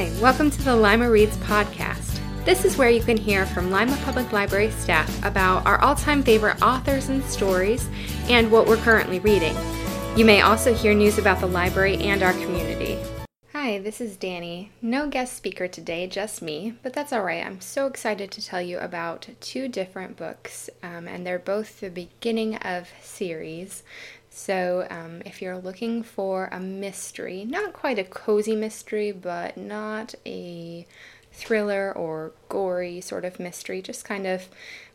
Hi, welcome to the Lima Reads podcast. This is where you can hear from Lima Public Library staff about our all time favorite authors and stories and what we're currently reading. You may also hear news about the library and our community. Hi, this is Danny. No guest speaker today, just me, but that's alright. I'm so excited to tell you about two different books, um, and they're both the beginning of series. So, um, if you're looking for a mystery, not quite a cozy mystery, but not a thriller or gory sort of mystery, just kind of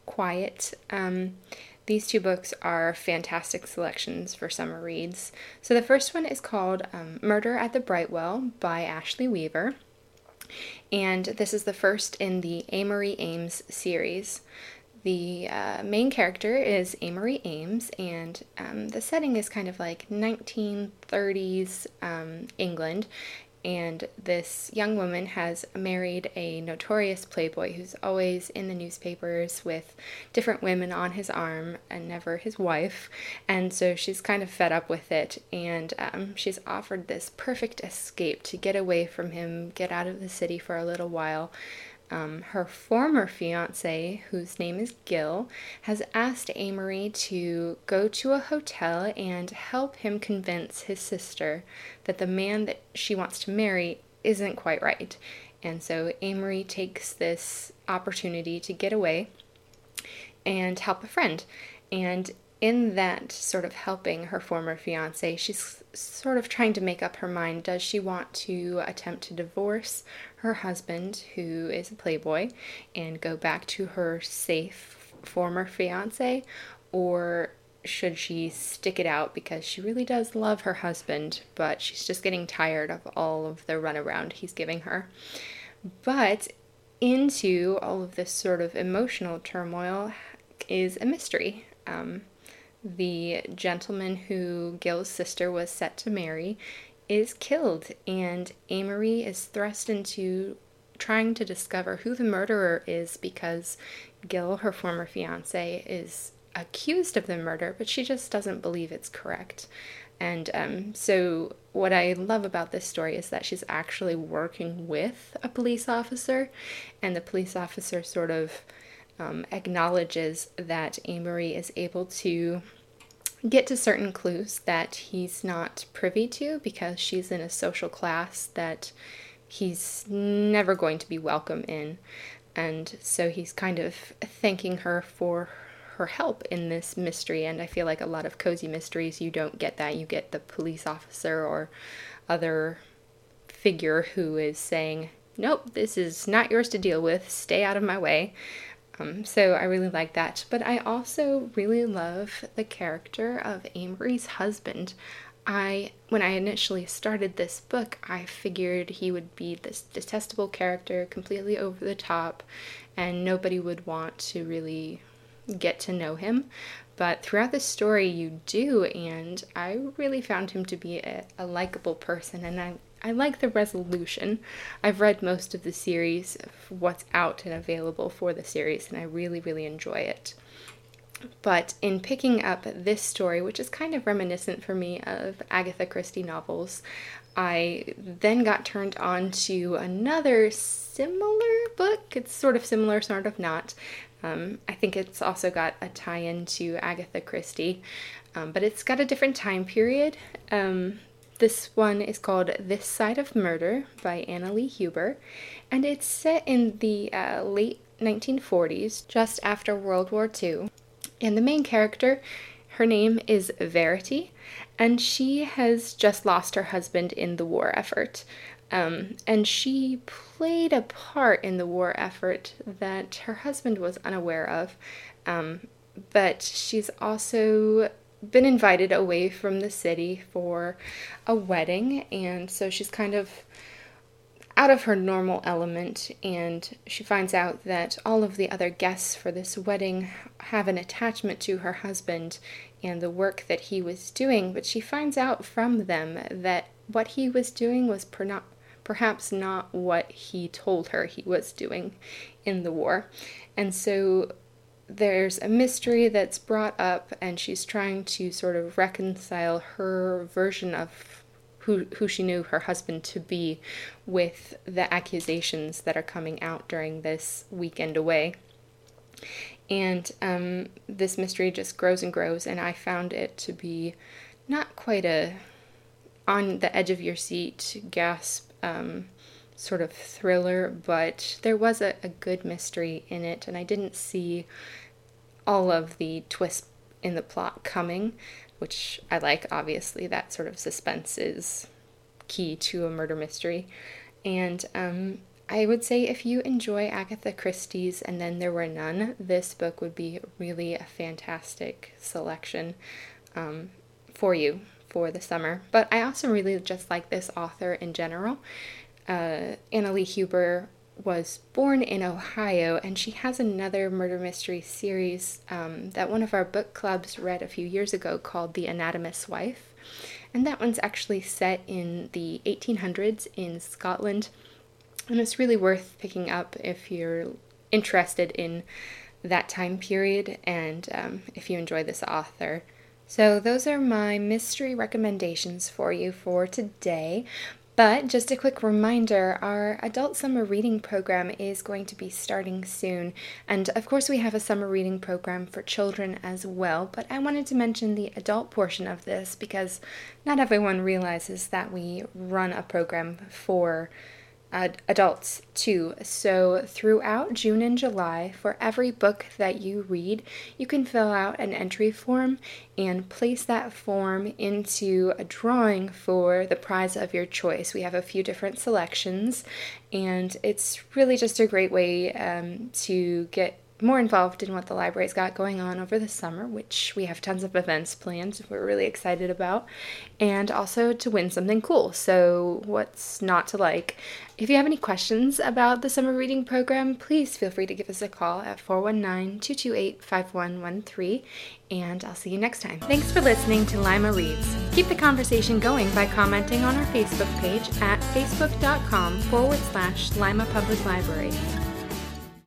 quiet. Um, these two books are fantastic selections for summer reads. So, the first one is called um, Murder at the Brightwell by Ashley Weaver. And this is the first in the Amory Ames series. The uh, main character is Amory Ames, and um, the setting is kind of like 1930s um, England. And this young woman has married a notorious playboy who's always in the newspapers with different women on his arm and never his wife. And so she's kind of fed up with it. And um, she's offered this perfect escape to get away from him, get out of the city for a little while. Um, her former fiance, whose name is Gil, has asked Amory to go to a hotel and help him convince his sister that the man that she wants to marry isn't quite right. And so Amory takes this opportunity to get away and help a friend. And in that sort of helping her former fiance, she's sort of trying to make up her mind. Does she want to attempt to divorce her husband, who is a playboy, and go back to her safe former fiance? Or should she stick it out because she really does love her husband, but she's just getting tired of all of the runaround he's giving her? But into all of this sort of emotional turmoil is a mystery. Um, the gentleman who Gil's sister was set to marry is killed, and Amory is thrust into trying to discover who the murderer is because Gil, her former fiance, is accused of the murder, but she just doesn't believe it's correct. And um, so, what I love about this story is that she's actually working with a police officer, and the police officer sort of um, acknowledges that Amory is able to get to certain clues that he's not privy to because she's in a social class that he's never going to be welcome in. And so he's kind of thanking her for her help in this mystery. And I feel like a lot of cozy mysteries, you don't get that. You get the police officer or other figure who is saying, Nope, this is not yours to deal with. Stay out of my way. Um, so I really like that. But I also really love the character of Amory's husband. I when I initially started this book, I figured he would be this detestable character, completely over the top, and nobody would want to really get to know him. But throughout the story, you do, and I really found him to be a, a likable person, and I I like the resolution. I've read most of the series, what's out and available for the series, and I really, really enjoy it. But in picking up this story, which is kind of reminiscent for me of Agatha Christie novels, I then got turned on to another similar book. It's sort of similar, sort of not. Um, I think it's also got a tie in to Agatha Christie, um, but it's got a different time period. Um, this one is called This Side of Murder by Anna Lee Huber, and it's set in the uh, late 1940s, just after World War II. And the main character, her name is Verity, and she has just lost her husband in the war effort. Um, and she played a part in the war effort that her husband was unaware of. Um, but she's also been invited away from the city for a wedding, and so she's kind of out of her normal element, and she finds out that all of the other guests for this wedding have an attachment to her husband and the work that he was doing, but she finds out from them that what he was doing was per perhaps not what he told her he was doing in the war. And so there's a mystery that's brought up, and she's trying to sort of reconcile her version of who who she knew her husband to be with the accusations that are coming out during this weekend away. And um, this mystery just grows and grows, and I found it to be not quite a on the edge of your seat gasp um, sort of thriller, but there was a, a good mystery in it, and I didn't see all of the twists in the plot coming, which I like, obviously. That sort of suspense is key to a murder mystery. And um, I would say if you enjoy Agatha Christie's and then there were none, this book would be really a fantastic selection um, for you for the summer. But I also really just like this author in general. Uh, Anna Lee Huber was born in Ohio, and she has another murder mystery series um, that one of our book clubs read a few years ago called The Anatomist's Wife. And that one's actually set in the 1800s in Scotland. And it's really worth picking up if you're interested in that time period and um, if you enjoy this author. So, those are my mystery recommendations for you for today. But just a quick reminder our adult summer reading program is going to be starting soon. And of course, we have a summer reading program for children as well. But I wanted to mention the adult portion of this because not everyone realizes that we run a program for adults too. So, throughout June and July, for every book that you read, you can fill out an entry form and place that form into a drawing for the prize of your choice. We have a few different selections, and it's really just a great way um, to get more involved in what the library's got going on over the summer, which we have tons of events planned we're really excited about, and also to win something cool. So, what's not to like? If you have any questions about the summer reading program, please feel free to give us a call at 419 228 5113, and I'll see you next time. Thanks for listening to Lima Reads. Keep the conversation going by commenting on our Facebook page at facebook.com forward slash Lima Public Library.